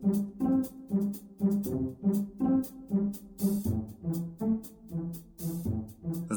thank you.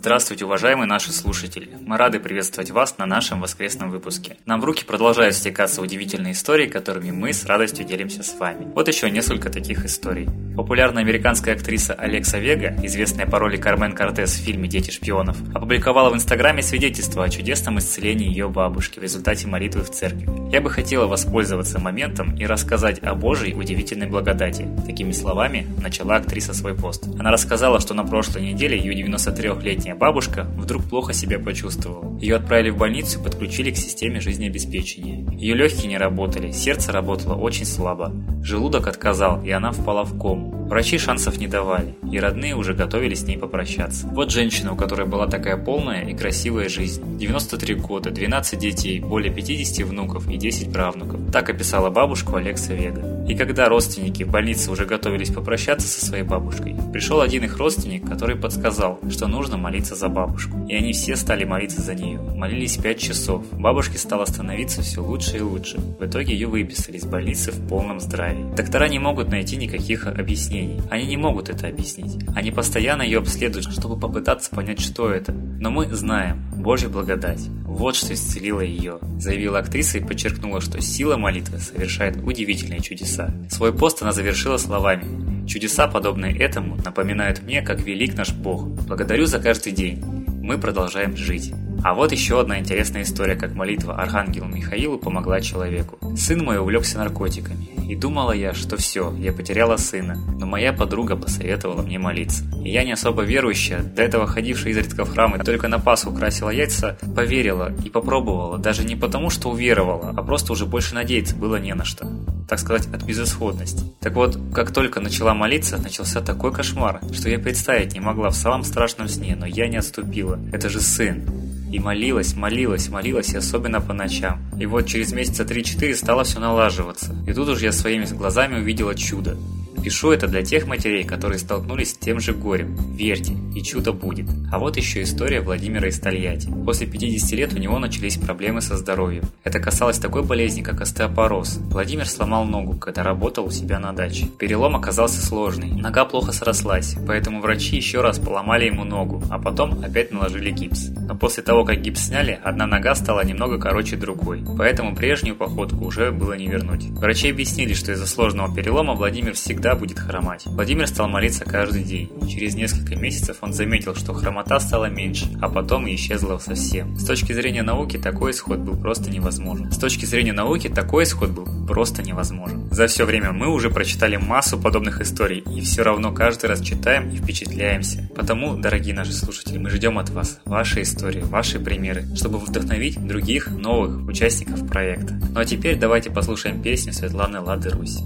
Здравствуйте, уважаемые наши слушатели! Мы рады приветствовать вас на нашем воскресном выпуске. Нам в руки продолжают стекаться удивительные истории, которыми мы с радостью делимся с вами. Вот еще несколько таких историй. Популярная американская актриса Алекса Вега, известная по роли Кармен Кортес в фильме «Дети шпионов», опубликовала в Инстаграме свидетельство о чудесном исцелении ее бабушки в результате молитвы в церкви. Я бы хотела воспользоваться моментом и рассказать о Божьей удивительной благодати. Такими словами начала актриса свой пост. Она рассказала, что на прошлой неделе ее 93-летняя бабушка вдруг плохо себя почувствовала. Ее отправили в больницу и подключили к системе жизнеобеспечения. Ее легкие не работали, сердце работало очень слабо. Желудок отказал, и она впала в кому. Врачи шансов не давали, и родные уже готовились с ней попрощаться. Вот женщина, у которой была такая полная и красивая жизнь. 93 года, 12 детей, более 50 внуков и 10 правнуков. Так описала бабушку Алекса Вега. И когда родственники в больнице уже готовились попрощаться со своей бабушкой, пришел один их родственник, который подсказал, что нужно молиться за бабушку. И они все стали молиться за нее. Молились пять часов. Бабушке стало становиться все лучше и лучше. В итоге ее выписали из больницы в полном здравии. Доктора не могут найти никаких объяснений. Они не могут это объяснить. Они постоянно ее обследуют, чтобы попытаться понять, что это. Но мы знаем, Божья благодать. Вот что исцелило ее, заявила актриса и подчеркнула, что сила молитвы совершает удивительные чудеса. Свой пост она завершила словами Чудеса, подобные этому, напоминают мне, как велик наш Бог. Благодарю за каждый день. Мы продолжаем жить. А вот еще одна интересная история, как молитва Архангелу Михаилу помогла человеку. Сын мой увлекся наркотиками, и думала я, что все, я потеряла сына, но моя подруга посоветовала мне молиться. И я не особо верующая, до этого ходившая изредка в храм и только на Пасху красила яйца, поверила и попробовала, даже не потому, что уверовала, а просто уже больше надеяться было не на что. Так сказать, от безысходности. Так вот, как только начала молиться, начался такой кошмар, что я представить не могла в самом страшном сне, но я не отступила. Это же сын. И молилась, молилась, молилась, и особенно по ночам. И вот через месяца 3-4 стало все налаживаться. И тут уж я своими глазами увидела чудо. Пишу это для тех матерей, которые столкнулись с тем же горем. Верьте, и чудо будет. А вот еще история Владимира из Тольятти. После 50 лет у него начались проблемы со здоровьем. Это касалось такой болезни, как остеопороз. Владимир сломал ногу, когда работал у себя на даче. Перелом оказался сложный. Нога плохо срослась, поэтому врачи еще раз поломали ему ногу, а потом опять наложили гипс. Но после того, как гипс сняли, одна нога стала немного короче другой, поэтому прежнюю походку уже было не вернуть. Врачи объяснили, что из-за сложного перелома Владимир всегда будет хромать. Владимир стал молиться каждый день. Через несколько месяцев он заметил, что хромота стала меньше, а потом и исчезла совсем. С точки зрения науки такой исход был просто невозможен. С точки зрения науки такой исход был просто невозможен. За все время мы уже прочитали массу подобных историй, и все равно каждый раз читаем и впечатляемся. Потому, дорогие наши слушатели, мы ждем от вас ваши истории, ваши примеры, чтобы вдохновить других новых участников проекта. Ну а теперь давайте послушаем песню Светланы Лады Русь.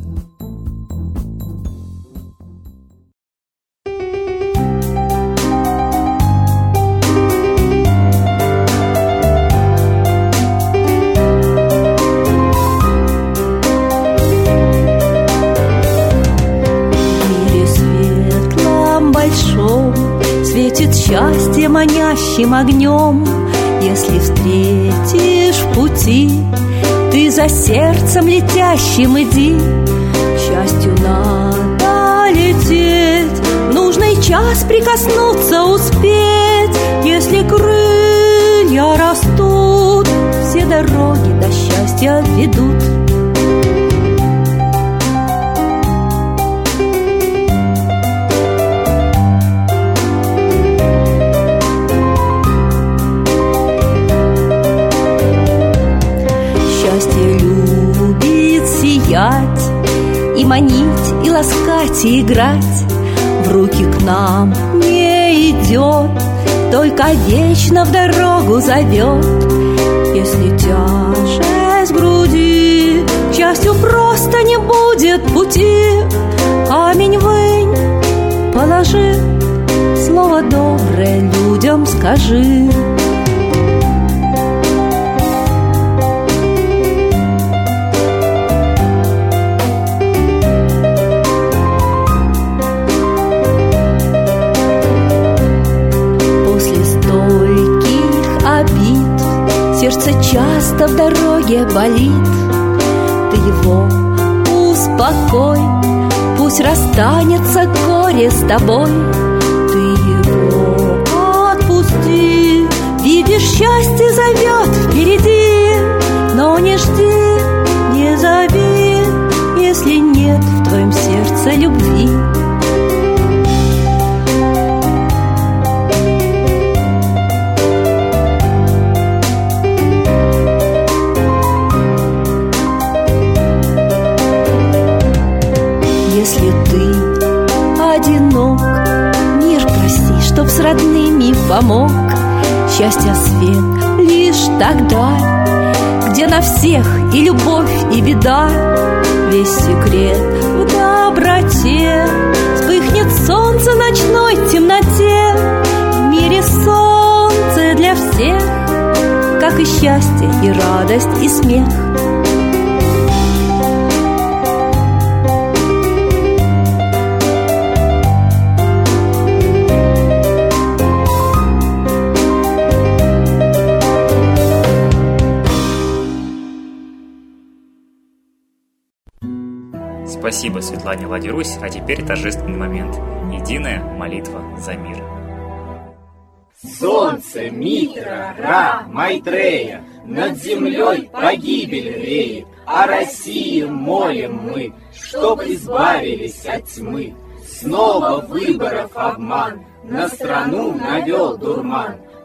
Манящим огнем. Если встретишь в пути Ты за сердцем летящим иди. К счастью надо лететь Нужный час прикоснуться успеть. Если крылья растут Все дороги до счастья ведут манить и ласкать и играть. В руки к нам не идет Только вечно в дорогу зовет. Если тяжесть груди К счастью просто не будет пути. Камень вынь, положи Слово доброе людям скажи Часто в дороге болит. Ты его успокой. Покой Пусть расстанется горе с тобой. Ты его отпусти. Видишь, счастье зовет впереди. Но не жди, не зови Если нет в твоем сердце любви с родными помог. Счастья свет лишь тогда Где на всех и любовь, и беда. Весь секрет в доброте. Вспыхнет солнце ночной темноте. В мире солнце для всех Как и счастье, и радость, и смех Спасибо Светлане Ладирусь, а теперь торжественный момент. Единая молитва за мир. Солнце, Митра, Ра, Майтрея, Над землей погибель реет, О России молим мы, Чтоб избавились от тьмы. Снова выборов обман, На страну навел дурман,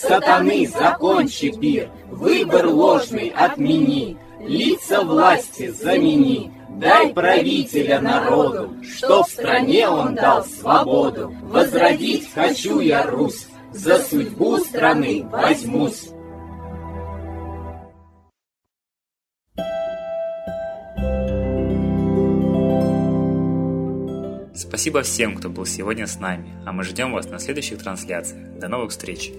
Сатаны, закончи пир, Выбор ложный отмени, Лица власти замени, Дай правителя народу, что в стране он дал свободу. Возродить хочу я Русь, за судьбу страны возьмусь. Спасибо всем, кто был сегодня с нами, а мы ждем вас на следующих трансляциях. До новых встреч!